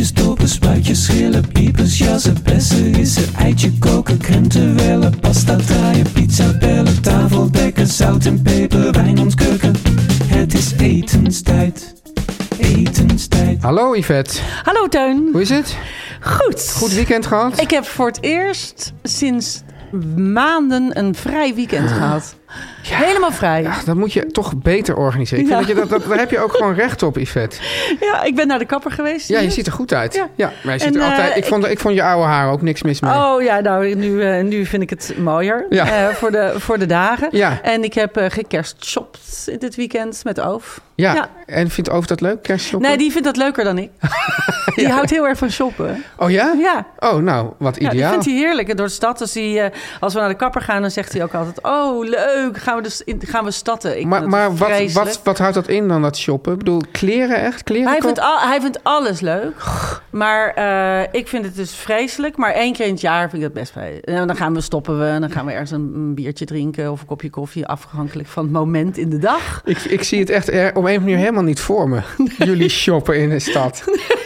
Boontjes, dopen, spuitjes, schillen, piepers, jassen, bessen, rissen, eitje koken, krenten wellen, pasta draaien, pizza bellen, tafel dekken, zout en peper, wijn ontkurken. Het is etenstijd, etenstijd. Hallo Yvette, Hallo Teun. hoe is het? Goed. Goed weekend gehad? Ik heb voor het eerst sinds maanden een vrij weekend gehad. Helemaal vrij. Ja, dat moet je toch beter organiseren. Ik vind dat je dat, dat, daar heb je ook gewoon recht op, Yvette. Ja, ik ben naar de kapper geweest. Ja, je hier. ziet er goed uit. Ja, Ja. maar je ziet En, er altijd, eh, ik, vond, ik vond je oude haar ook niks mis mee. Oh ja, nou, nu, eh, nu vind ik het mooier eh, voor, de, voor de dagen. Ja. En ik heb uh, gekerstshopt dit weekend met Oof. Ja. ja. en vindt Over dat leuk, kerstshoppen? Nee, die vindt dat leuker dan ik. Die Ja. houdt heel erg van shoppen. Oh ja? Ja. Oh, nou, wat Ja, die ideaal. vindt hij heerlijk. En door de stad, dus die, eh, als we naar de kapper gaan, dan zegt hij ook altijd... Oh, leuk, gaan we, dus in, gaan we statten. Ik maar maar wat, wat, wat houdt dat in dan, dat shoppen? Ik bedoel, kleren echt? Kleren Hij vindt, al, hij vindt alles leuk. Maar eh, ik vind het dus vreselijk. Maar één keer in het jaar vind ik het best vreselijk. En dan gaan we stoppen we. En dan gaan we ergens een, een biertje drinken. Of een kopje koffie. Afhankelijk van het moment in de dag. Ik, ik zie het echt er, een manier helemaal niet voor me. Jullie shoppen in de stad.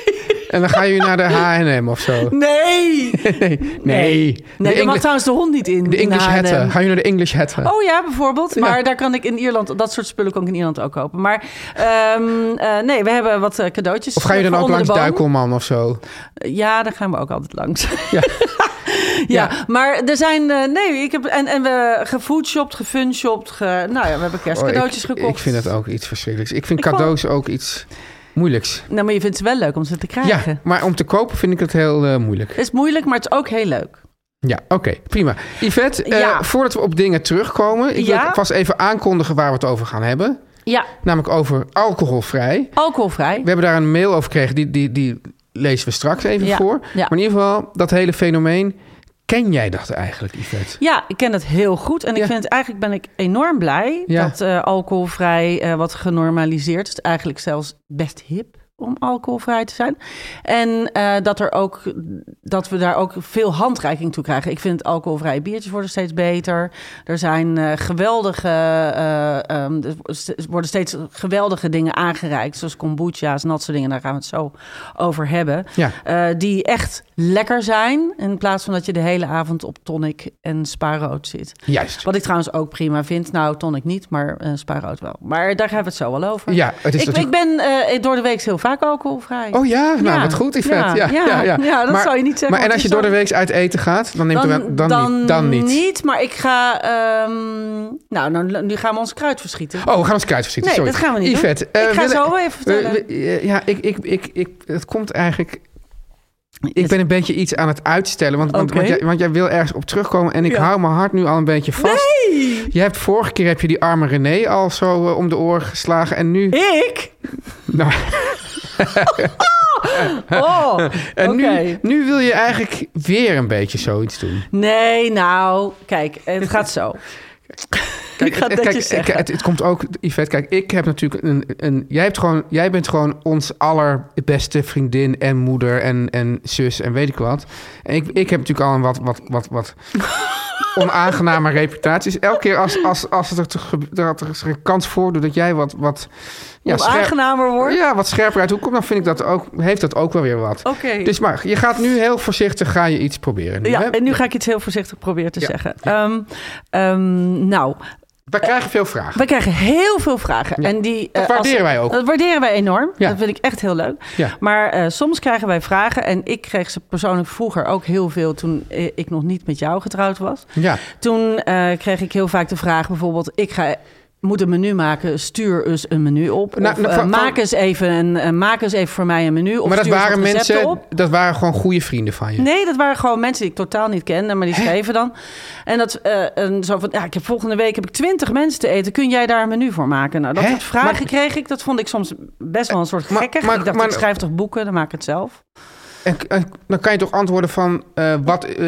En dan gaan jullie naar de H&M of zo. Nee! Nee, nee. Nee, Engli- mag trouwens de hond niet in. de English H&M. hatten. Gaan jullie naar de English hatten? Oh ja, bijvoorbeeld. Ja. Maar daar kan ik in Ierland... Dat soort spullen kan ik in Ierland ook kopen. Maar ehm, eh, nee, we hebben wat eh, cadeautjes. Of ga je dan ook langs. Duikelman of zo? Ja, daar gaan we ook altijd langs. Ja. Ja, maar er zijn... eh, nee, ik heb... En, en we gefoodshopt, gefunshopt. Ge, nou ja, we hebben kerstcadeautjes Oh, ik, gekocht. Ik vind het ook iets verschrikkelijks. Ik vind Ik cadeaus ook iets moeilijks. Nou, maar je vindt het wel leuk om ze te Ja, krijgen. maar om te kopen vind ik het heel eh, moeilijk. Het is moeilijk, maar het is ook heel leuk. Ja, oké, prima. Yvette, eh, Ja. voordat we op dingen terugkomen... ik wil Ja. vast even aankondigen waar we het over gaan hebben. Ja, Namelijk over alcoholvrij. alcoholvrij. We hebben daar een mail over gekregen, die, die, die lezen we straks even Ja, voor. ja. Maar in ieder geval, dat hele fenomeen... Ken jij dat eigenlijk, Yvette? Ja, ik ken het heel goed. En Ja. ik vind eigenlijk ben ik enorm blij Ja. dat eh, alcoholvrij eh, wat genormaliseerd is. Eigenlijk zelfs best hip om alcoholvrij te zijn. En eh, dat, er ook, dat we daar ook veel handreiking toe krijgen. Ik vind alcoholvrije biertjes worden steeds beter. Er zijn eh, geweldige, eh, ehm, er worden steeds geweldige dingen aangereikt. Zoals kombucha's en dat soort dingen. Daar gaan we het zo over hebben. Ja. Die echt lekker zijn. In plaats van dat je de hele avond op tonic en spaarrood zit. Juist. Wat ik trouwens ook prima vind. Nou, tonic niet, maar spaarrood wel. Maar daar hebben we het zo wel over. Ja, het is ik, natuurlijk- ik ben door de week heel vaak alcoholvrij. Oh ja, nou wat goed, Yvette. Ja, Ja, ja, ja, dat zou je niet zeggen, Maar en als je door de week uit eten gaat, dan neemt dan, er dan, dan, niet. Dan niet. maar ik ga... ehm, nou, nou, nu gaan we ons kruid verschieten. Oh, we gaan ons kruid verschieten. Nee, Sorry. dat gaan we niet doen. Yvette, Ik ga willen- zo even vertellen. we- we- ja, ik, ik, ik, ik, het komt eigenlijk... Ik ben een beetje iets aan het uitstellen, want, want, jij, want jij wil ergens op terugkomen en ik Ja. hou mijn hart nu al een beetje vast. Nee! Je hebt vorige keer heb je die arme René al zo eh, om de oren geslagen en nu... Ik? Nou, Oh, en oké. nu, nu wil je eigenlijk weer een beetje zoiets doen. Nee, nou, kijk, het gaat zo. ik ga het kijk, zeggen. kijk, het, het komt ook, Yvette, kijk, ik heb natuurlijk een, een jij, hebt gewoon, jij bent gewoon ons allerbeste vriendin en moeder en, en zus en weet ik wat. En ik, ik heb natuurlijk al een wat, wat, wat, wat onaangename reputatie. Dus elke keer als, als, als er, dat er een kans voordoet dat jij wat, wat, ja, scherp- Onaangenamer wordt? ja, wat scherper uit hoe komt, dan vind ik dat ook, heeft dat ook wel weer wat. Oké. Dus maar, je gaat nu heel voorzichtig, ga je iets proberen. Nu, Ja, hè? en nu ga ik iets heel voorzichtig proberen te Ja, zeggen. Ehm, ehm, nou, Wij krijgen veel vragen. wij krijgen heel veel vragen. En die, Dat eh, waarderen wij ook. Dat waarderen wij enorm. Ja. Dat vind ik echt heel leuk. Ja. Maar eh, soms krijgen wij vragen. En ik kreeg ze persoonlijk vroeger ook heel veel toen eh, ik nog niet met jou getrouwd was. Ja. Toen kreeg ik heel vaak de vraag bijvoorbeeld... ik ga, moet een menu maken, stuur eens een menu op. Nou, of eh, van- maak, eens even een, eh, maak eens even voor mij een menu. Of maar dat waren mensen, op. dat waren gewoon goede vrienden van je. Nee, dat waren gewoon mensen die ik totaal niet kende, maar die schreven dan. En dat eh, en zo van, ja, ik heb volgende week heb ik twintig mensen te eten. Kun jij daar een menu voor maken? Nou, dat soort vragen Maar- kreeg ik. Dat vond ik soms best wel een soort gekkig. maar- ik dacht, maar- ik schrijf toch boeken, dan maak ik het zelf. En, en dan kan je toch antwoorden van, eh, wat, eh,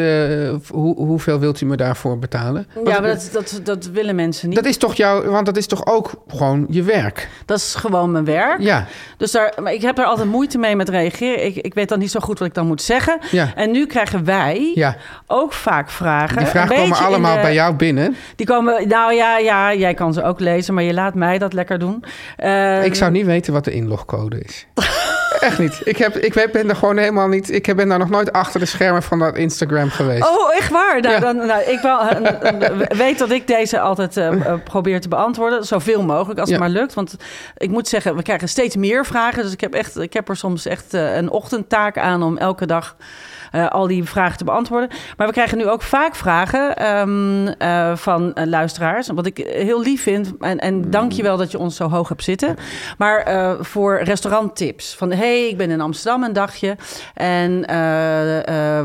hoe, hoeveel wilt u me daarvoor betalen? Want ja, maar dat, dat, dat willen mensen niet. dat is toch jouw, want dat is toch ook gewoon je werk? Dat is gewoon mijn werk. Ja, Dus daar, maar ik heb daar altijd moeite mee met reageren. Ik, ik weet dan niet zo goed wat ik dan moet zeggen. Ja. En nu krijgen wij ja. ook vaak vragen. Die vragen komen allemaal de- bij jou binnen. Die komen, nou ja, ja, jij kan ze ook lezen, maar je laat mij dat lekker doen. Ik zou niet weten wat de inlogcode is. Echt niet. Ik, heb, ik ben er gewoon helemaal niet... Ik ben daar nog nooit achter de schermen van dat Instagram geweest. Oh, echt waar? Nou, Ja. dan, nou, ik wel, eh, weet dat ik deze altijd eh, eh, probeer te beantwoorden. Zoveel mogelijk, als Ja. het maar lukt. Want ik moet zeggen, we krijgen steeds meer vragen. Dus ik heb, echt, ik heb er soms echt een ochtendtaak aan om elke dag... eh, al die vragen te beantwoorden. Maar we krijgen nu ook vaak vragen ehm, eh, van eh, luisteraars. Wat ik heel lief vind. En, en dank je wel dat je ons zo hoog hebt zitten. Maar voor restauranttips. Van hey, ik ben in Amsterdam een dagje. En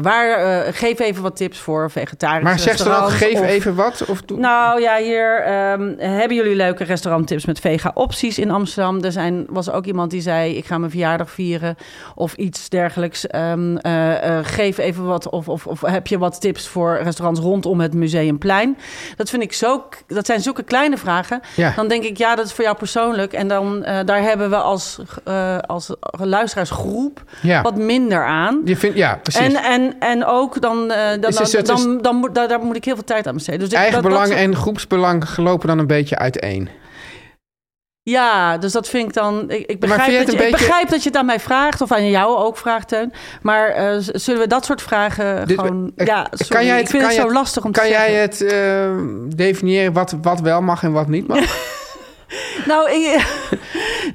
waar, geef even wat tips voor vegetarische maar zeg ze dan geef of- even wat? Of doe... nou ja, hier ehm, hebben jullie leuke restauranttips met vega-opties in Amsterdam. Er zijn, was ook iemand die zei, ik ga mijn verjaardag vieren of iets dergelijks. Eh, geef even wat, of, of, of heb je wat tips voor restaurants rondom het Museumplein? Dat vind ik zo, dat zijn zulke kleine vragen. Ja. Dan denk ik, ja, dat is voor jou persoonlijk. En dan, eh, daar hebben we als, eh, als luisteraarsgroep Ja. wat minder aan. Je vindt, ja, precies. En, en, en ook dan, eh, dan, Is dan, dan, dan moet, daar, daar moet ik heel veel tijd aan besteden. Dus Eigen dat- belang en groepsbelang lopen dan een beetje uiteen. Ja, dus dat vind ik dan. Ik, begrijp, dat je, een ik beetje- begrijp dat je het aan mij vraagt, of aan jou ook vraagt, Teun. Maar eh, zullen we dat soort vragen Dit- gewoon. eh, ja, kan sorry, jij het- ik vind kan het zo het- lastig om te Kan jij zeggen. het eh, definiëren wat, wat wel mag en wat niet mag? Nou ik,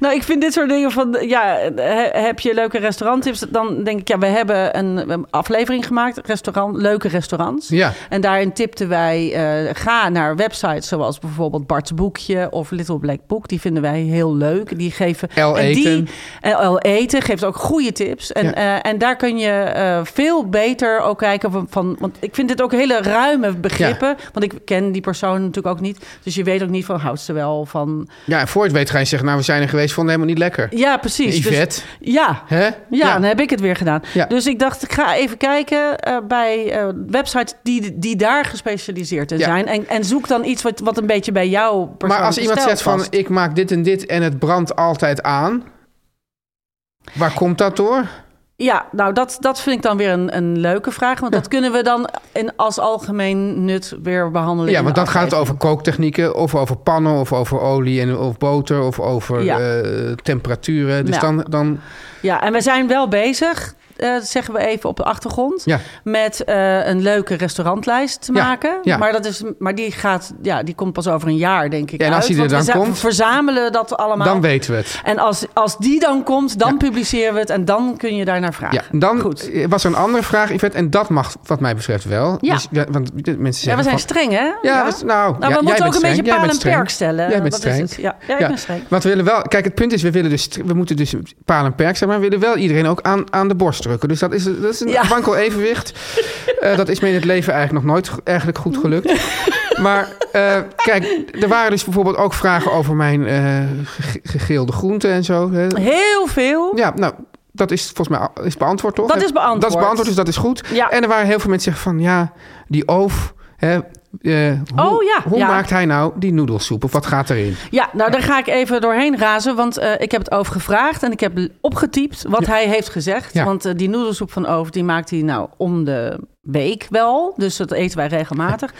nou, ik vind dit soort dingen van. Ja, he- heb je leuke restauranttips? Dan denk ik, ja, we hebben een, een aflevering gemaakt, restaurant, leuke restaurants. Ja. En daarin tipten wij, eh, ga naar websites zoals bijvoorbeeld Bart's Boekje of Little Black Book. Die vinden wij heel leuk. Die geven... En Eten. Die, El Eten geeft ook goede tips. En, Ja. eh, en daar kun je eh, veel beter ook kijken van, van... Want ik vind dit ook hele ruime begrippen. Want ik ken die persoon natuurlijk ook niet. Dus je weet ook niet van, houdt ze wel van... Ja, en voor het weet ga je zeggen, nou, we zijn er geweest, vonden helemaal niet lekker. Ja, precies. Dus- ja, Hè? ja, dan heb ik het weer gedaan. Ja. Dus ik dacht, ik ga even kijken eh, bij eh, websites die, die daar gespecialiseerd in Ja. zijn. En, en zoek dan iets wat, wat een beetje bij jou Maar persoonlijke als iemand zegt van, ik maak dit en dit en het brandt altijd aan. Waar komt dat door? Ja, nou dat, dat vind ik dan weer een, een leuke vraag. Want dat kunnen we dan in, als algemeen nut weer behandelen. Ja, want dan gaat over kooktechnieken, of over pannen, of over olie en of boter, of over Ja. eh, temperaturen. Dus Ja. dan, dan, Ja, en we zijn wel bezig, eh, zeggen we even op de achtergrond... ja. met eh, een leuke restaurantlijst te Ja, maken. ja. Maar, dat is, maar die, gaat, ja, die komt pas over een jaar, denk ik, Ja, en als uit. die er we dan za- komt, verzamelen dat allemaal. dan weten we het. En als, als die dan komt, dan Ja. publiceren we het... en dan kun je daar naar vragen. Ja, dan Goed. was er een andere vraag, Yvette, en dat mag wat mij betreft wel. Ja. Dus, ja want mensen Ja, zeggen we zijn streng, hè? Ja, we- nou, Nou, ja, we jij moeten bent ook een streng, beetje paal en perk stellen. Jij bent Dat streng. Is het. Ja, ja, ik ben streng. Want we willen wel, kijk, het punt is, we willen dus, we moeten dus paal en perk zijn, maar we willen wel iedereen ook aan, aan de borst drukken. Dus dat is, dat is een Ja. wankel evenwicht. Eh, dat is me in het leven eigenlijk nog nooit eigenlijk goed gelukt. maar eh, kijk, er waren dus bijvoorbeeld ook vragen over mijn eh, ge- gegeelde groenten en zo. hè. Heel veel. Ja, nou, dat is volgens mij is beantwoord, toch? Dat is beantwoord. Dat is beantwoord, dus dat is goed. Ja. En er waren heel veel mensen die zeggen van, ja, die oof... Hè, eh, hoe, Oh, ja, hoe ja. maakt hij nou die noedelsoep? Of wat gaat erin? Ja, nou daar ga ik even doorheen razen. Want eh, ik heb het over gevraagd en ik heb opgetypt wat hij heeft gezegd. Want eh, die noedelsoep van Over, die maakt hij nou om de week wel. Dus dat eten wij regelmatig.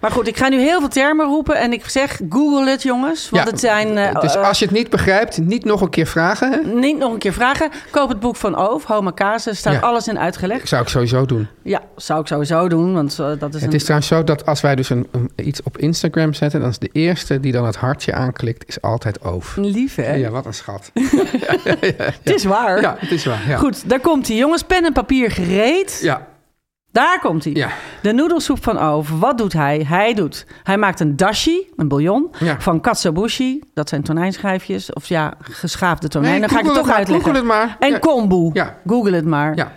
Maar goed, ik ga nu heel veel termen roepen. En ik zeg, google het jongens. Want Ja, het zijn... eh, dus eh, als je het niet begrijpt, niet nog een keer vragen. Hè? niet nog een keer vragen. Koop het boek van Oof, Homa Casus. Staat Ja. alles in uitgelegd. Zou ik sowieso doen. Ja, zou ik sowieso doen. Want eh, dat is Het een... is trouwens zo dat als wij dus een, een- iets op Instagram zetten... dan is de eerste die dan het hartje aanklikt, is altijd Oof. Lief, hè? Ja, wat een schat. Het is waar. Ja, het is waar. Ja. Goed, daar komt hij. Jongens, pen en papier gereed. Ja, Daar komt hij. Ja. De noedelsoep van Over. Wat doet hij? Hij doet. Hij maakt een dashi, een bouillon, Ja. van katsuobushi. Dat zijn tonijnschijfjes. Of ja, geschaafde tonijn. Nee, Dan ga ik het toch maar, uitleggen. google het maar. En kombu. Ja. Google het maar. ja.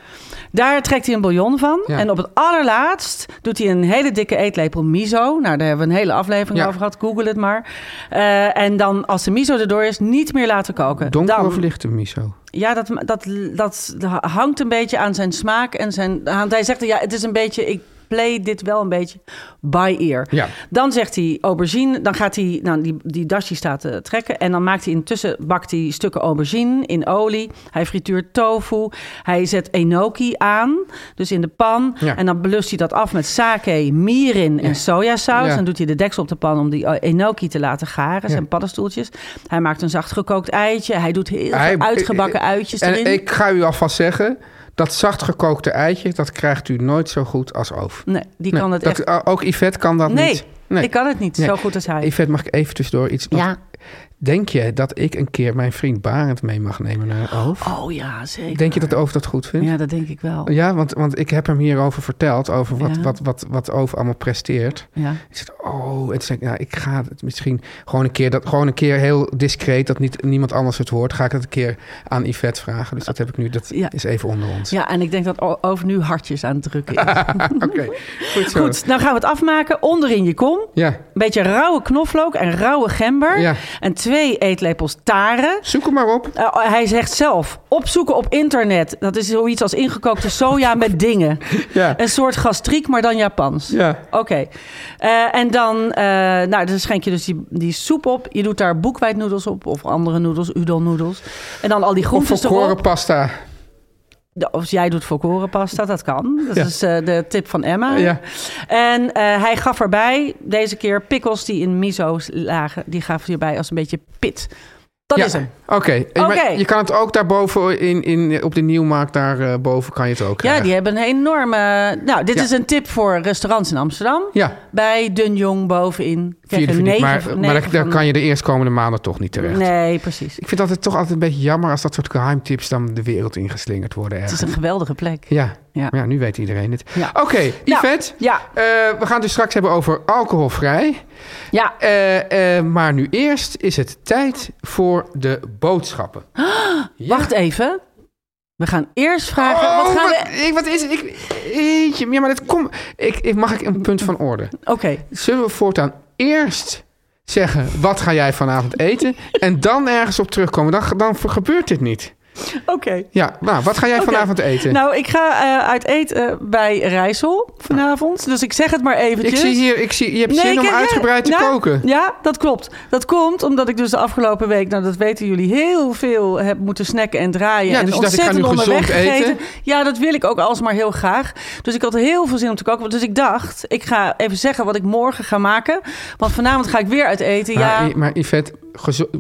Daar trekt hij een bouillon van. Ja. En op het allerlaatst doet hij een hele dikke eetlepel miso. Nou, daar hebben we een hele aflevering Ja. over gehad. Google het maar. Eh, en dan, als de miso erdoor is, niet meer laten koken. Donker dan, of lichte miso? Ja, dat, dat, dat hangt een beetje aan zijn smaak en zijn. Hij zegt, ja, het is een beetje. Ik play dit wel een beetje by ear. Ja. Dan zegt hij aubergine. Dan gaat hij, nou, die, die dashi staat te trekken. En dan maakt hij intussen, bakt hij stukken aubergine in olie. Hij frituurt tofu. Hij zet enoki aan, dus in de pan. Ja. En dan belust hij dat af met sake, mirin en sojasaus. Ja. Dan doet hij de deksel op de pan om die eh, enoki te laten garen. Zijn paddenstoeltjes. Hij maakt een zacht gekookt eitje. Hij doet heel Hij- veel uitgebakken uitjes En erin. ik ga u alvast zeggen, dat zacht gekookte eitje, dat krijgt u nooit zo goed als Oof. Nee, die Nee, kan het dat, echt... Ook Yvette kan dat Nee, niet. Nee, ik kan het niet Nee. zo goed als hij. Yvette, mag ik even tussendoor iets... Ja. Denk je dat ik een keer mijn vriend Barend mee mag nemen naar Oof? Oh ja, zeker. Denk je dat Oof dat goed vindt? Ja, dat denk ik wel. Ja, want, want ik heb hem hierover verteld, over wat, Ja. wat, wat, wat Oof allemaal presteert. Ja. Ik zeg, oh, en zei ik, nou, ik ga het misschien gewoon een keer, dat, gewoon een keer heel discreet, dat niet, niemand anders het hoort, ga ik het een keer aan Yvette vragen. Dus dat heb ik nu, dat Ja. is even onder ons. ja, en ik denk dat O- Over nu hartjes aan het drukken is. Oké, goed zo. Goed, nou gaan we het afmaken. Onderin je kom. Ja, Een beetje rauwe knoflook en rauwe gember. Ja. En twee eetlepels taren. zoek hem maar op. Eh, hij zegt zelf, opzoeken op internet. Dat is zoiets als ingekookte soja met dingen. Ja. Een soort gastriek, maar dan Japans. Ja. Oké. Eh, en dan, eh, nou, dan schenk je dus die, die soep op. Je doet daar boekwijdnoedels op of andere noedels, udon noedels. En dan al die Of volkoren erop. pasta. Of jij doet volkorenpasta, dat kan. Dat Ja. is eh, de tip van Emma. Ja. En eh, hij gaf erbij, deze keer pickles die in miso's lagen. Die gaf hij erbij als een beetje pit. Dat ja. is hem. Oké, maar je kan het ook daarboven in, in, op de Nieuwmarkt, daarboven boven kan je het ook Ja, die hebben een enorme... Nou, dit Ja. is een tip voor restaurants in Amsterdam. Ja, Bij Dunjong bovenin. Krijg vierde negen Maar, maar daar, kan je de eerstkomende maanden toch niet terecht. Nee, precies. Ik vind het altijd, toch altijd een beetje jammer als dat soort geheimtips dan de wereld ingeslingerd worden. Het is een geweldige plek. Ja. Ja. ja, nu weet iedereen het. Ja. Oké, Yvette. ja. eh, we gaan het dus straks hebben over alcoholvrij. Ja, Eh, eh, maar nu eerst is het tijd voor de boodschappen. Ja. wacht even. We gaan eerst vragen... Oh, wat gaan wat, we... ik, wat is ik, Eetje, ja, maar dat komt... Ik, ik, mag ik een punt van orde? Oké, Zullen we voortaan eerst zeggen... wat ga jij vanavond eten? En dan ergens op terugkomen. Dan, dan gebeurt dit niet. oké. Ja, nou, wat ga jij vanavond eten? Nou, ik ga eh, uit eten bij Rijssel vanavond. Dus ik zeg het maar eventjes. ik zie hier... Ik zie, je hebt Nee, zin om ja, uitgebreid te ja, koken. Ja, dat klopt. Dat komt omdat ik dus de afgelopen week, nou dat weten jullie, heel veel heb moeten snacken en draaien. Ja, en dus dacht, ik ga ontzettend nu gezond eten. Ja, dat wil ik ook alsmaar heel graag. Dus ik had heel veel zin om te koken. Dus ik dacht, ik ga even zeggen wat ik morgen ga maken. Want vanavond ga ik weer uit eten. Ja, Maar, maar Yvette,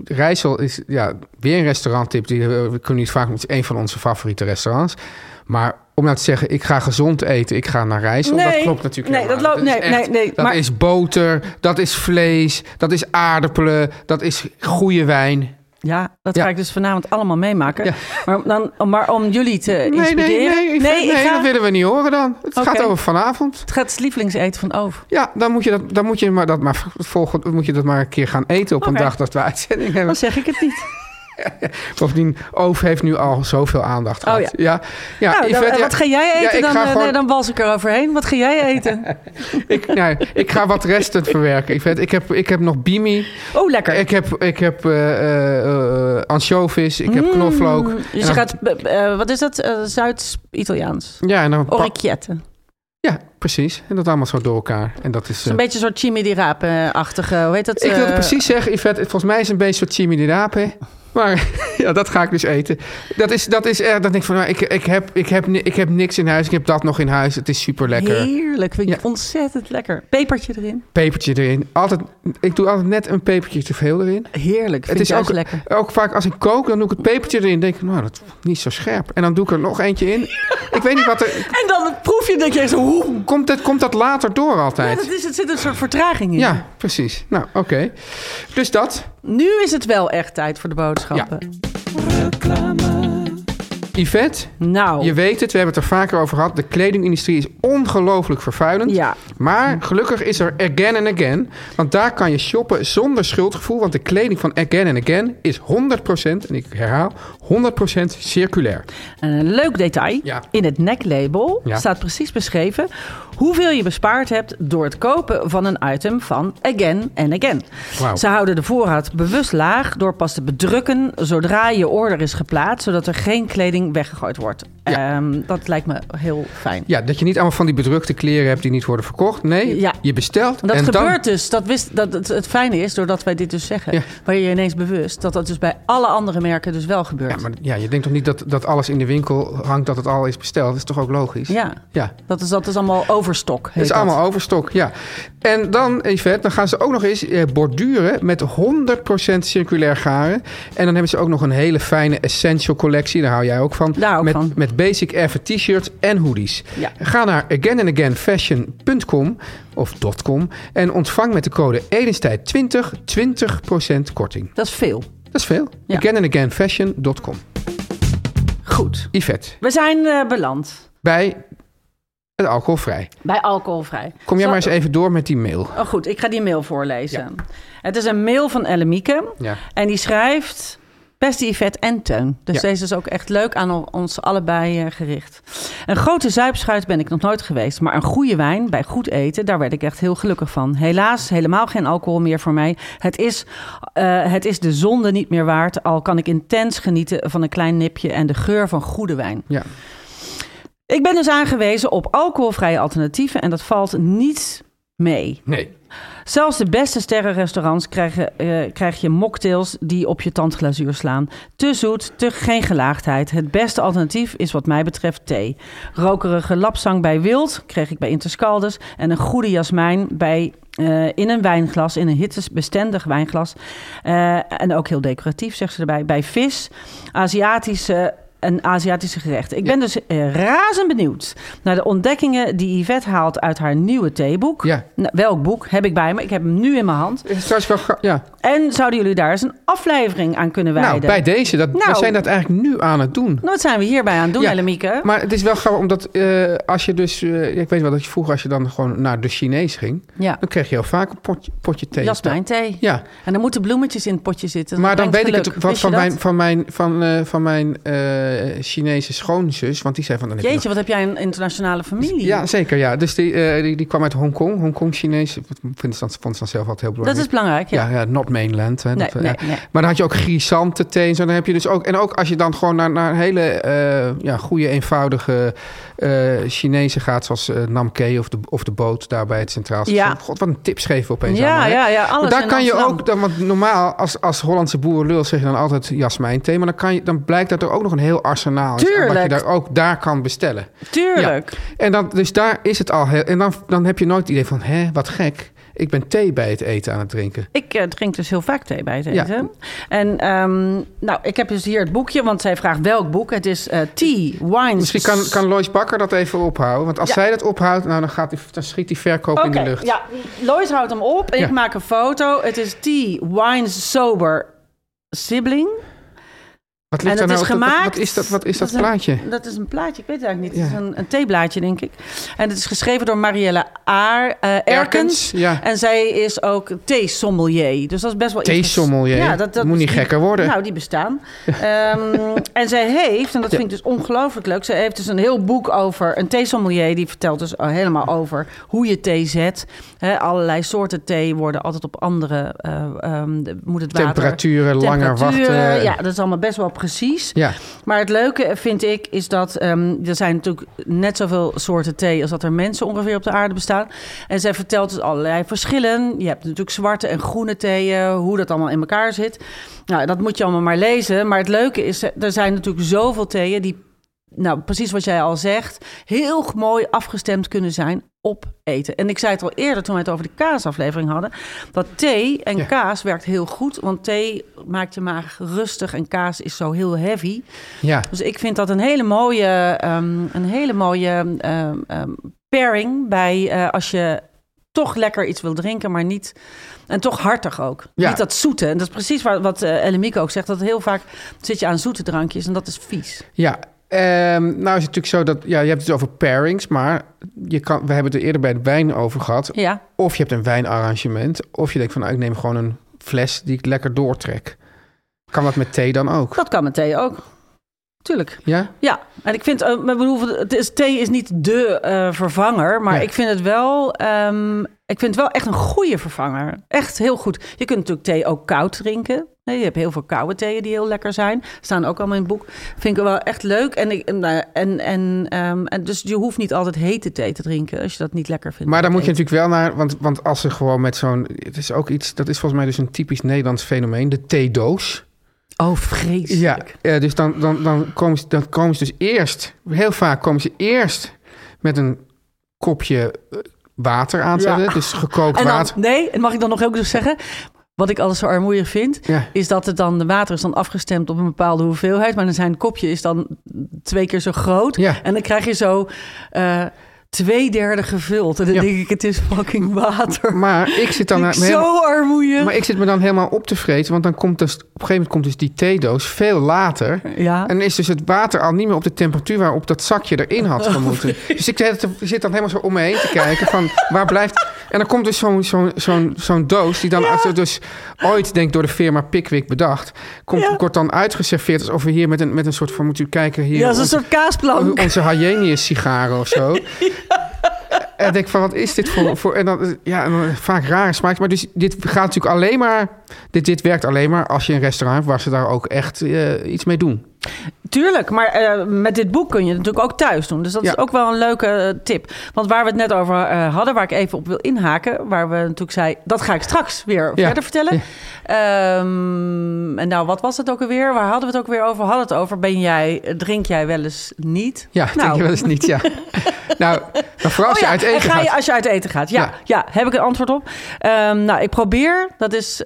Rijssel is ja, weer een restauranttip. Die, eh, we kunnen niet vaak, het is een van onze favoriete restaurants. Maar om nou te zeggen, ik ga gezond eten, ik ga naar Rijssel, dat Nee, klopt natuurlijk nee, helemaal dat niet. loopt- is nee, echt- nee, nee, Dat maar- is boter, dat is vlees, dat is aardappelen, dat is goede wijn. Ja dat Ja. ga ik dus vanavond allemaal meemaken. Ja. Maar, dan, maar om jullie te Nee, nee, inspireren. nee, ik nee, ga, dat willen we niet horen dan. Het gaat over vanavond. het gaat het lievelingseten van Oof. Ja, dan moet je dat, dan moet je maar dat maar volgend, moet je dat maar een keer gaan eten op een dag dat we uitzending hebben. Dan zeg ik het niet. Bovendien, Oof heeft nu al zoveel aandacht gehad. Oh ja. ja. ja, nou, Yvette, wat ga jij eten? dan, eh, gewoon- nee, dan wals ik er overheen. Wat ga jij eten? Ik, nou, ik ga wat resten verwerken. Ik, heb, ik heb nog bimi. Oh, lekker. Ik heb, ik heb eh, eh, anchovies. Ik heb knoflook. Mm, En Dus je dan- gaat, wat is dat? Zuid-Italiaans. Ja, en dan... Orecchiette. Ja, precies. En dat allemaal zo door elkaar. En dat is... Een eh, beetje een soort chimi di rape-achtige, hoe heet dat? ik wilde eh, precies zeggen, Yvette, volgens mij is het een beetje een soort chimi di rape. Maar ja, dat ga ik dus eten. Dat is, dat is erg. Dan denk ik van, nou, ik, ik, heb, ik, heb, ik heb niks in huis. Ik heb dat nog in huis. Het is super lekker. Heerlijk, vind ik Ja. ontzettend lekker. Pepertje erin. Pepertje erin. Altijd, ik doe altijd net een pepertje te veel erin. Heerlijk, vind Het is ook, lekker. ook vaak als ik kook, dan doe ik het pepertje erin. denk ik, nou, dat is niet zo scherp. En dan doe ik er nog eentje in. Ik weet niet wat er... En dan proef je dat je zo... Hoe, Komt dat, komt dat later door ja, altijd? dat is, het zit een soort vertraging in. Ja, precies. Nou, oké. Dus dat. Nu is het wel echt tijd voor de boodschappen. Yvette, Nou, je weet het, we hebben het er vaker over gehad. De kledingindustrie is ongelooflijk vervuilend. Ja. Maar gelukkig is er Again and Again. Want daar kan je shoppen zonder schuldgevoel. Want de kleding van Again and Again is 100%, en ik herhaal, 100% circulair. En een leuk detail. Ja. In het neklabel Ja. staat precies beschreven hoeveel je bespaard hebt door het kopen van een item van Again and Again. Ze houden de voorraad bewust laag door pas te bedrukken zodra je order is geplaatst, zodat er geen kleding weggegooid wordt. Ja. Ehm, dat lijkt me heel fijn. Ja, dat je niet allemaal van die bedrukte kleren hebt die niet worden verkocht. Nee, Ja. je bestelt. Dat en gebeurt dan, dus. Dat wist, dat het, het fijne is, doordat wij dit dus zeggen, Ja. waar je ineens bewust dat dat dus bij alle andere merken dus wel gebeurt. Ja, maar ja, je denkt toch niet dat, dat alles in de winkel hangt dat het al is besteld? Dat is toch ook logisch? Ja, Ja. dat is, dat is allemaal overstok. Het is allemaal overstok, ja. En dan, Yvette, dan gaan ze ook nog eens eh, borduren met 100% circulair garen. En dan hebben ze ook nog een hele fijne essential collectie. Daar hou jij ook van. Daar ook met, van. met basic effen t-shirts en hoodies. Ja. Ga naar againandagainfashion.com of .com en ontvang met de code Edenstijd20 20% korting. Dat is veel. Dat is veel. Ja. againandagainfashion.com. Goed. Yvette, We zijn eh, beland bij het alcoholvrij. bij alcoholvrij. Kom jij Zal- maar eens even door met die mail. Oh, goed, ik ga die mail voorlezen. Het is een mail van Ellemieke. Ja. En die schrijft... Beste Yvette en Teun. Dus Ja. deze is ook echt leuk aan ons allebei eh, gericht. Een grote zuipschuit ben ik nog nooit geweest. Maar een goede wijn bij goed eten, daar werd ik echt heel gelukkig van. Helaas helemaal geen alcohol meer voor mij. Het is, eh, het is de zonde niet meer waard. Al kan ik intens genieten van een klein nipje en de geur van goede wijn. Ja. Ik ben dus aangewezen op alcoholvrije alternatieven. En dat valt niet mee. Nee. Zelfs de beste sterrenrestaurants krijgen, eh, krijg je mocktails die op je tandglazuur slaan. Te zoet, te geen gelaagdheid. Het beste alternatief is wat mij betreft thee. Rokerige lapsang bij Wild kreeg ik bij Interscaldes. En een goede jasmijn bij, eh, in een wijnglas, in een hittesbestendig wijnglas. Eh, en ook heel decoratief, zegt ze erbij. Bij vis, Aziatische... Een Aziatische gerecht. Ik ben dus eh, razend benieuwd naar de ontdekkingen die Yvette haalt uit haar nieuwe theeboek. Ja. Nou, welk boek heb ik bij me? Ik heb hem nu in mijn hand. Wel ja. En zouden jullie daar eens een aflevering aan kunnen wijden? Nou, bij deze, dat, Nou. we zijn dat eigenlijk nu aan het doen. Wat zijn we hierbij aan het doen, Ja? Maar het is wel grappig, omdat eh, als je dus... eh, ik weet wel dat je vroeger, als je dan gewoon naar de Chinees ging... Ja, dan kreeg je heel vaak een potje, potje thee. jasmijn thee. Ja, En dan moeten bloemetjes in het potje zitten. maar dan weet ik geluk. het wat van mijn, van mijn, van, van mijn eh, Chinese schoonzus. Want die zei van... Dan heb je Jeetje, wat heb jij een internationale familie? Ja, zeker, ja. Dus die, eh, die, die kwam uit Hongkong. Hongkong-Chinees. Vond ze dan zelf altijd heel dat belangrijk. is belangrijk, ja. Ja, ja, not mainland. Hè, Nee, dat, eh, nee, ja. nee. Maar dan had je ook grisante thee en zo. Dan heb je dus ook... En ook als je dan gewoon naar, naar hele ja, goede, eenvoudige eh Chinezen gaat... zoals eh, Namke of de, of de boot daar bij het Centraal Station. Ja. God, wat een tips geven opeens Ja, allemaal, hè? ja, ja, alles Maar daar kan je ook... Dan, want normaal, als, als Hollandse boerenlul zeg je dan altijd jasmijnthee... maar dan, kan je, dan blijkt dat er ook nog een heel arsenaal is... aan wat je Tuurlijk. daar ook daar kan bestellen. Tuurlijk. En dan, dus daar is het al... Heel, en dan, dan heb je nooit het idee van... hé, wat gek. Ik ben thee bij het eten aan het drinken. Ik eh, drink dus heel vaak thee bij het Ja. eten. En ehm, nou, ik heb dus hier het boekje, want zij vraagt welk boek. Het is eh Tea, Wines... Misschien kan, kan Lois Bakker dat even ophouden. Want als Ja. zij dat ophoudt, nou, dan, gaat die, dan schiet die verkoop in de lucht. Ja, Lois houdt hem op en Ja. ik maak een foto. Het is Tea, Wines, Sober, Sibling. Wat ligt En dat nou is dat- gemaakt... Wat is dat, wat is dat plaatje? dat is een plaatje, ik weet het eigenlijk niet. Het Ja. is een, een theeblaadje, denk ik. En het is geschreven door Marielle Aar, eh, Erkens. Ja. En zij is ook theesommelier. Dus dat is best wel interessant. Theesommelier? Moet niet gekker worden. Nou, die bestaan. Ehm, en zij heeft, en dat Ja. vind ik dus ongelooflijk leuk... zij heeft dus een heel boek over een theesommelier... die vertelt dus helemaal over hoe je thee zet. Hè, allerlei soorten thee worden altijd op andere... eh, ehm, moet het water... Temperaturen, langer temperaturen, wachten. Ja, dat is allemaal best wel precies. Ja. Maar het leuke vind ik is dat ehm, er zijn natuurlijk net zoveel soorten thee als dat er mensen ongeveer op de aarde bestaan. En zij vertelt dus allerlei verschillen. Je hebt natuurlijk zwarte en groene theeën, hoe dat allemaal in elkaar zit. Nou, dat moet je allemaal maar lezen. Maar het leuke is, er zijn natuurlijk zoveel theeën die, nou precies wat jij al zegt, heel mooi afgestemd kunnen zijn op eten. En ik zei het al eerder toen we het over de kaasaflevering hadden, dat thee en Ja. kaas werkt heel goed. Want thee maakt je maag rustig en kaas is zo heel heavy. Ja. Dus ik vind dat een hele mooie, ehm, een hele mooie ehm, ehm, pairing bij eh, als je toch lekker iets wil drinken, maar niet. En toch hartig ook. Ja. Niet dat zoete. En dat is precies wat, wat eh ook zegt. Dat heel vaak zit je aan zoete drankjes en dat is vies. Ja, nou is het natuurlijk zo dat... Ja, je hebt het over pairings, maar je kan, we hebben het er eerder bij de wijn over gehad. Ja, Of je hebt een wijnarrangement. Of je denkt van, nou, ik neem gewoon een fles die ik lekker doortrek. Kan dat met thee dan ook? dat kan met thee ook. Tuurlijk. Ja? Ja, en ik vind, uh, ik bedoel, het is, thee is niet de eh, vervanger, maar ik vind het wel, ehm, ik vind het wel echt een goede vervanger. Echt heel goed. Je kunt natuurlijk thee ook koud drinken. Nee, je hebt heel veel koude theeën die heel lekker zijn. Staan ook allemaal in het boek. Vind ik wel echt leuk. En, ik, en, nou, en, ehm, en dus je hoeft niet altijd hete thee te drinken als je dat niet lekker vindt. Maar daar moet je natuurlijk wel naar... Want, want als ze gewoon met zo'n... Het is ook iets... Dat is volgens mij dus een typisch Nederlands fenomeen. De theedoos. Oh, vreselijk. Ja, eh, dus dan, dan, dan, komen ze, dan komen ze dus eerst... Heel vaak komen ze eerst met een kopje eh, water aanzetten. Ja. Dus gekookt En dan, water. nee, en mag ik dan nog ook eens zeggen... Wat ik alles zo armoeig vind, Ja. is dat het dan de water is dan afgestemd op een bepaalde hoeveelheid. Maar dan zijn kopje is dan twee keer zo groot. Ja. En dan krijg je zo eh, twee derde gevuld. En dan Ja. denk ik, het is fucking water. Maar ik zit dan... Ik helemaal- zo. Maar ik zit me dan helemaal op te vreten, want dan komt dus, op een gegeven moment komt dus die theedoos veel later. Ja. En is dus het water al niet meer op de temperatuur waarop dat zakje erin Oh, had gemoeten. dus ik zit, ik zit dan helemaal zo om me heen te kijken van waar blijft... En dan komt dus zo'n zo'n zo'n zo'n doos die dan als dus ooit, denk door de firma Pickwick bedacht... Komt, Ja. wordt dan uitgeserveerd alsof we hier met een, met een soort van... Moet u kijken hier... ja, is een onze- soort kaasplank. onze sigaren of zo. En denk van, wat is dit voor... voor en dan, ja, en dan vaak rare smaak. Maar dus dit gaat natuurlijk alleen maar... Dit, dit werkt alleen maar als je een restaurant hebt... waar ze daar ook echt eh, iets mee doen. Tuurlijk, maar eh, met dit boek kun je het natuurlijk ook thuis doen. Dus dat Ja. is ook wel een leuke eh, tip. Want waar we het net over eh, hadden, waar ik even op wil inhaken, waar we natuurlijk zei, dat ga ik straks weer Ja. verder vertellen. Ehm, en nou, wat was het ook alweer? Waar hadden we het ook weer over? Hadden we het over, ben jij, drink jij wel eens niet? Ja, nou, denk je wel eens niet, ja. nou, maar vooral als Oh je uit eten en ga je gaat. als je uit eten gaat? Ja, Ja. heb ik een antwoord op. Ehm, nou, ik probeer, dat is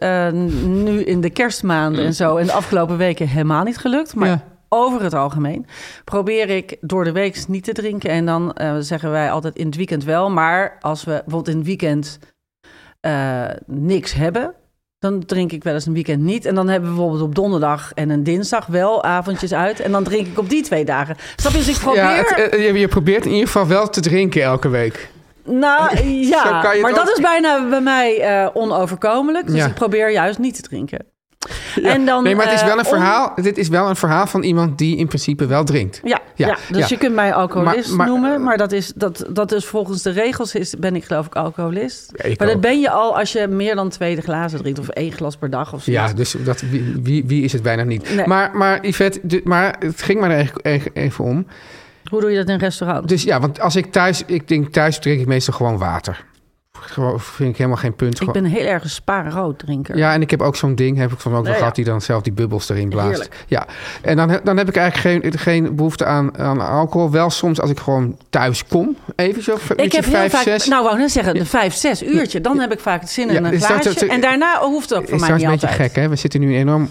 nu in de kerstmaanden en zo, en de afgelopen weken helemaal niet gelukt. Maar Ja. Over het algemeen probeer ik door de week niet te drinken. En dan eh, zeggen wij altijd in het weekend wel. Maar als we bijvoorbeeld in het weekend eh, niks hebben. Dan drink ik wel eens een weekend niet. En dan hebben we bijvoorbeeld op donderdag en een dinsdag wel avondjes uit. En dan drink ik op die twee dagen. Snap je? Dus ik probeer... Ja, het, eh, je, je probeert in ieder geval wel te drinken elke week. Nou ja, maar dat is bijna bij mij onoverkomelijk. Dus Ja. ik probeer juist niet te drinken. En dan, nee, maar het is eh, wel een om- verhaal. Dit is wel een verhaal van iemand die in principe wel drinkt. Ja, Ja, ja, dus ja. je kunt mij alcoholist Maar- maar- noemen. Maar dat is, dat, dat is volgens de regels is, ben ik geloof ik alcoholist. Ik maar dat ben je al als je meer dan twee glazen drinkt. Of één glas per dag of zo. Ja, dus dat, wie, wie, wie is het bijna niet. Nee. Maar, maar Yvette, maar het ging maar even om. Hoe doe je dat in een restaurant? Dus ja, want als ik thuis, ik denk thuis drink ik meestal gewoon water. Gewoon vind ik helemaal geen punt. ik ben heel erg een spaarrood drinker. Ja, en ik heb ook zo'n ding, heb ik van ook Nee, ja. gehad, die dan zelf die bubbels erin blaast. Heerlijk. Ja, en dan, dan heb ik eigenlijk geen, geen behoefte aan, aan alcohol. Wel soms als ik gewoon thuis kom, even zo, Ik heb heel vijf, vaak, zes. nou wou net zeggen, de vijf, zes uurtje. Dan heb ik vaak het zin in Ja, een is dat- glaasje. dat- en daarna hoeft het ook voor is mij niet een beetje altijd. gek, hè? We zitten nu enorm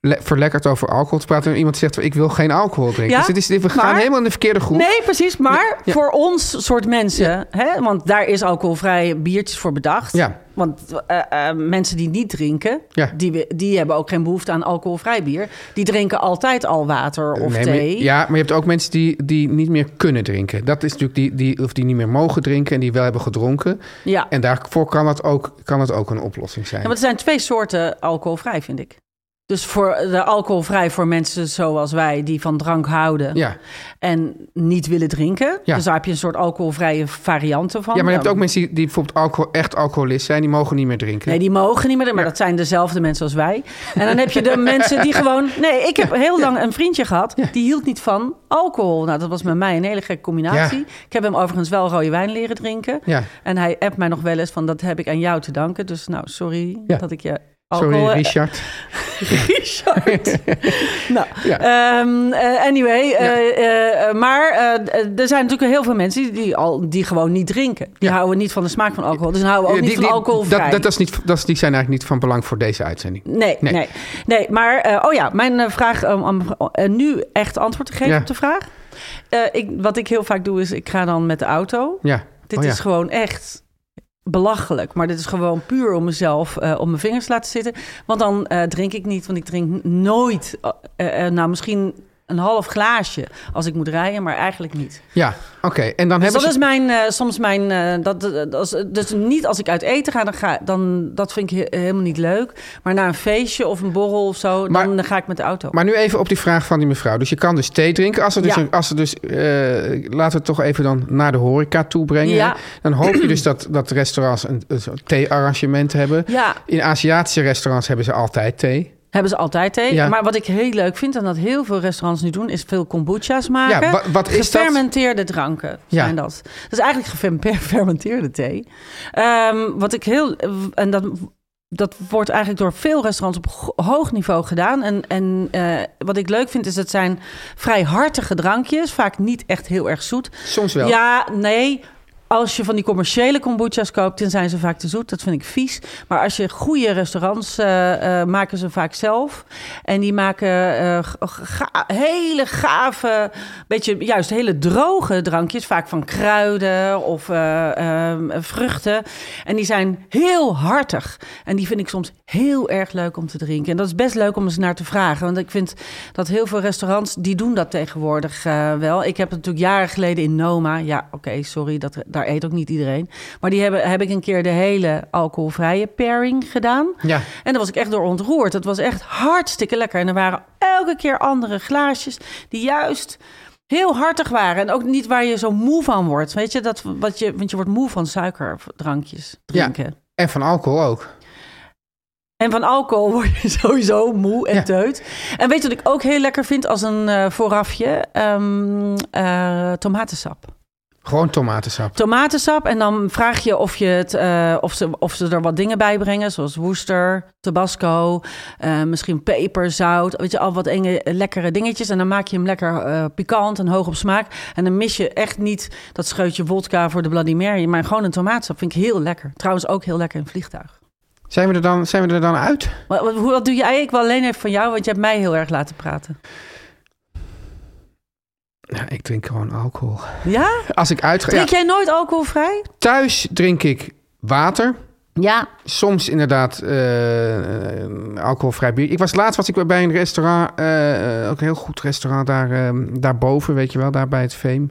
verlekkerd over alcohol te praten. En iemand zegt, ik wil geen alcohol drinken. Ja, dus is, we gaan maar- helemaal in de verkeerde groep. Nee, precies. Maar Ja. voor ons soort mensen, hè, want daar is alcoholvrij biertjes voor bedacht. Ja. Want eh, eh, mensen die niet drinken, die, die hebben ook geen behoefte aan alcoholvrij bier. Die drinken altijd al water of Nee, maar- thee. ja, maar je hebt ook mensen die, die niet meer kunnen drinken. Dat is natuurlijk die, die, of die niet meer mogen drinken en die wel hebben gedronken. Ja. En daarvoor kan dat ook, kan het ook een oplossing zijn. Ja, maar er zijn twee soorten alcoholvrij, vind ik. Dus voor de alcoholvrij voor mensen zoals wij die van drank houden Ja. en niet willen drinken. Ja. Dus daar heb je een soort alcoholvrije varianten van. Ja, maar je hebt ook mensen die, die bijvoorbeeld alcohol, echt alcoholist zijn. Die mogen niet meer drinken. Nee, die mogen niet meer, maar dat zijn dezelfde mensen als wij. En dan heb je de mensen die gewoon... Nee, ik heb heel lang een vriendje gehad, die hield niet van alcohol. Nou, dat was met mij een hele gekke combinatie. Ik heb hem overigens wel rode wijn leren drinken. Ja. En hij appt mij nog wel eens van, dat heb ik aan jou te danken. Dus nou, sorry Ja. dat ik je alcohol... Sorry, Richard. Richard. nou, Ja. anyway. maar er zijn natuurlijk heel veel mensen die, al, die gewoon niet drinken. Die Ja. houden niet van de smaak van alcohol. Dus dan houden we ook niet van alcohol dat, dat, dat is niet, dat is, die zijn eigenlijk niet van belang voor deze uitzending. Nee, nee. Nee. nee. maar eh, oh ja, mijn eh, vraag om, om eh, nu echt antwoord te geven op de vraag. Ik, wat ik heel vaak doe is, ik ga dan met de auto. Ja. Dit Oh ja. is gewoon echt belachelijk. Maar dit is gewoon puur om mezelf eh, op mijn vingers te laten zitten. Want dan eh, drink ik niet, want ik drink nooit... eh, nou, misschien een half glaasje als ik moet rijden, maar eigenlijk niet. Ja, oké. En dan Dus hebben dat ze... is mijn, eh, soms mijn, eh, dat, dat, dus niet als ik uit eten ga, dan ga dan, dat vind ik he- helemaal niet leuk. Maar na een feestje of een borrel of zo, Maar- dan, ga ik met de auto. Maar nu even op die vraag van die mevrouw. Dus je kan dus thee drinken. Als er dus, Ja. een- als er dus eh, laten we het toch even dan naar de horeca toe brengen. Ja. Dan hoop je dus dat, dat restaurants een, een thee-arrangement hebben. Ja, In Aziatische restaurants hebben ze altijd thee. Hebben ze altijd thee. Ja. Maar wat ik heel leuk vind en dat heel veel restaurants nu doen, is veel kombucha's maken. Ja, wa- wat is dat? Gefermenteerde dranken Ja. zijn dat. Dat is eigenlijk gefermenteerde thee. Ehm, wat ik heel... En dat... Dat wordt eigenlijk door veel restaurants op hoog niveau gedaan. En, en eh, wat ik leuk vind, is het zijn vrij hartige drankjes. Vaak niet echt heel erg zoet. Soms wel. Ja, nee. Als je van die commerciële kombucha's koopt, dan zijn ze vaak te zoet. Dat vind ik vies. Maar als je goede restaurants eh, eh, maken ze vaak zelf. En die maken eh, hele gave, beetje juist hele droge drankjes. Vaak van kruiden of eh, eh, vruchten. En die zijn heel hartig. En die vind ik soms heel erg leuk om te drinken. En dat is best leuk om eens naar te vragen. Want ik vind dat heel veel restaurants, die doen dat tegenwoordig wel. Ik heb het natuurlijk jaren geleden in Noma. Ja, oké, sorry, dat, daar eet ook niet iedereen. Maar die hebben, heb ik een keer de hele alcoholvrije pairing gedaan. Ja. En daar was ik echt door ontroerd. Het was echt hartstikke lekker. En er waren elke keer andere glaasjes die juist heel hartig waren. En ook niet waar je zo moe van wordt. Weet je, dat, wat je, want je wordt moe van suikerdrankjes drinken. En van alcohol ook. En van alcohol word je sowieso moe en Ja. teut. En weet je wat ik ook heel lekker vind als een eh, voorafje? Ehm, eh, tomatensap. Gewoon tomatensap. Tomatensap en dan vraag je of, je het, eh, of, ze, of ze er wat dingen bij brengen. Zoals Worcester, Tabasco, eh, misschien peper, zout. Weet je, al wat enge, lekkere dingetjes. En dan maak je hem lekker eh, pikant en hoog op smaak. En dan mis je echt niet dat scheutje vodka voor de Bloody Mary. Maar gewoon een tomatensap vind ik heel lekker. Trouwens ook heel lekker in vliegtuig. Zijn we er dan, zijn we er dan uit? Wat, wat, wat doe jij? Ik wil alleen even van jou, want je hebt mij heel erg laten praten. Ja, ik drink gewoon alcohol. Ja? Als ik uitga... Drink ja, jij nooit alcoholvrij? thuis drink ik water. Ja. Soms inderdaad eh, eh, alcoholvrij bier. Ik was laatst was ik bij een restaurant, eh, ook een heel goed restaurant daar, eh, daarboven, weet je wel, daar bij het Veem.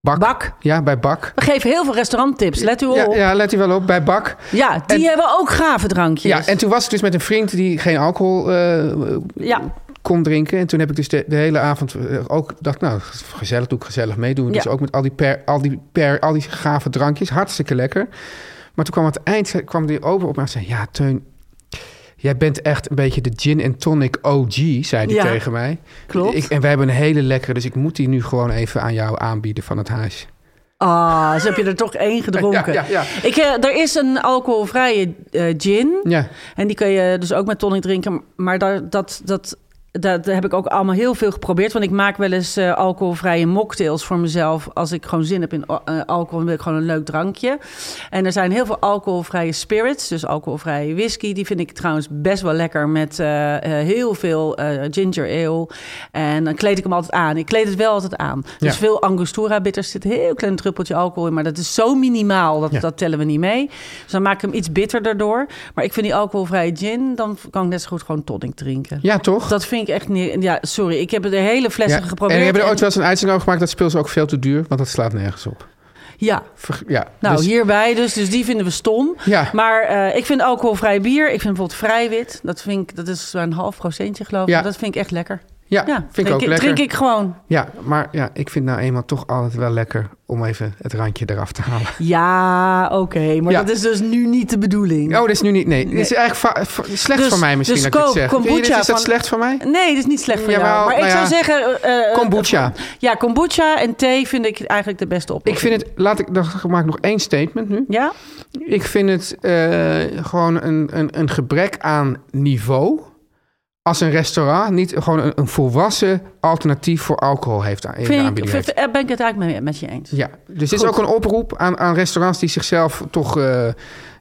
Bak. Bak. Ja, bij Bak. We geven heel veel restauranttips. Let u op. Ja, Ja, ja, let u wel op, bij Bak. die En- hebben ook gave drankjes. Ja, en toen was ik dus met een vriend die geen alcohol eh, Ja. Kon drinken. En toen heb ik dus de, de hele avond eh, ook dacht, nou, gezellig, doe ik gezellig meedoen. Dus ook met al die, per, al, die per, al die gave drankjes, hartstikke lekker. Maar toen kwam aan het eind, kwam die over op me en zei, ja, Teun, jij bent echt een beetje de gin en tonic OG, zei hij Ja, tegen mij. klopt. Ik, en wij hebben een hele lekkere, dus ik moet die nu gewoon even aan jou aanbieden van het huis. Ah, dus heb je er toch één gedronken. Ja, ja, ja. Ik, eh, er is een alcoholvrije eh, gin. Ja, En die kun je dus ook met tonic drinken. Maar daar, dat, dat, dat heb ik ook allemaal heel veel geprobeerd. Want ik maak wel eens eh, alcoholvrije mocktails voor mezelf. Als ik gewoon zin heb in eh, alcohol, dan wil ik gewoon een leuk drankje. En er zijn heel veel alcoholvrije spirits. Dus alcoholvrije whisky. Die vind ik trouwens best wel lekker met eh, heel veel ginger ale. En dan kleed ik hem altijd aan. Ik kleed het wel altijd aan. Dus Ja. veel Angostura bitters zit een heel klein druppeltje alcohol in. Maar dat is zo minimaal, dat, Ja. dat tellen we niet mee. Dus dan maak ik hem iets bitterder door. Maar ik vind die alcoholvrije gin, dan kan ik net zo goed gewoon tonic drinken. ja toch? Dat vind ik echt niet... Ja, sorry. Ik heb de hele flessen Ja. geprobeerd. En hebben er ooit wel eens een uitzending over gemaakt... dat speel ze ook veel te duur, want dat slaat nergens op. Ja. Ja. Nou, dus- hierbij dus. Dus die vinden we stom. Ja. Maar eh, ik vind alcoholvrij bier. Ik vind bijvoorbeeld vrijwit. Dat vind ik, dat is zo'n een half procentje geloof ik. Ja. Dat vind ik echt lekker. Ja, Ja, vind ik drink ook lekker. Drink ik gewoon. Ja, maar ja, ik vind nou eenmaal toch altijd wel lekker om even het randje eraf te halen. Ja, oké. maar Ja. dat is dus nu niet de bedoeling. Oh, dat is nu niet. Nee, dit is eigenlijk slecht Dus- van mij misschien dus dat ik het zeg. Je kombucha is dat van- slecht van mij? Nee, dat is niet slecht voor Jawel, jou. Maar ik nou zou zeggen... eh, eh, Kombucha. ja, kombucha en thee vind ik eigenlijk de beste Ik oplossing. vind het, laat ik, dan maak ik nog één statement nu. Ja? Ik vind het eh, gewoon een, een, een gebrek aan niveau. Als een restaurant niet gewoon een, een volwassen alternatief voor alcohol heeft aan, Vind ik, heeft. ben ik het eigenlijk mee, met je eens. Ja, dus dit is ook een oproep aan, aan restaurants die zichzelf toch eh,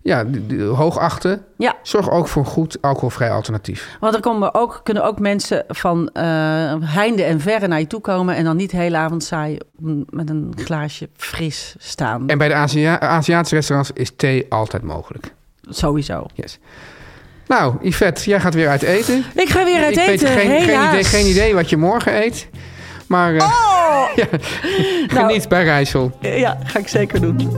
ja, hoog achten. Ja. Zorg ook voor een goed alcoholvrij alternatief. Want er komen ook, kunnen ook mensen van eh, heinde en verre naar je toe komen... en dan niet de hele avond saai met een glaasje fris staan. En bij de Azia- Aziatische restaurants is thee altijd mogelijk. Sowieso. Yes. Nou, Yvette, jij gaat weer uit eten. Ik ga weer uit ik eten, weet geen, geen, idee, geen idee wat je morgen eet. Maar eh, Oh! ja, geniet bij Rijssel. Ja, ga ik zeker doen.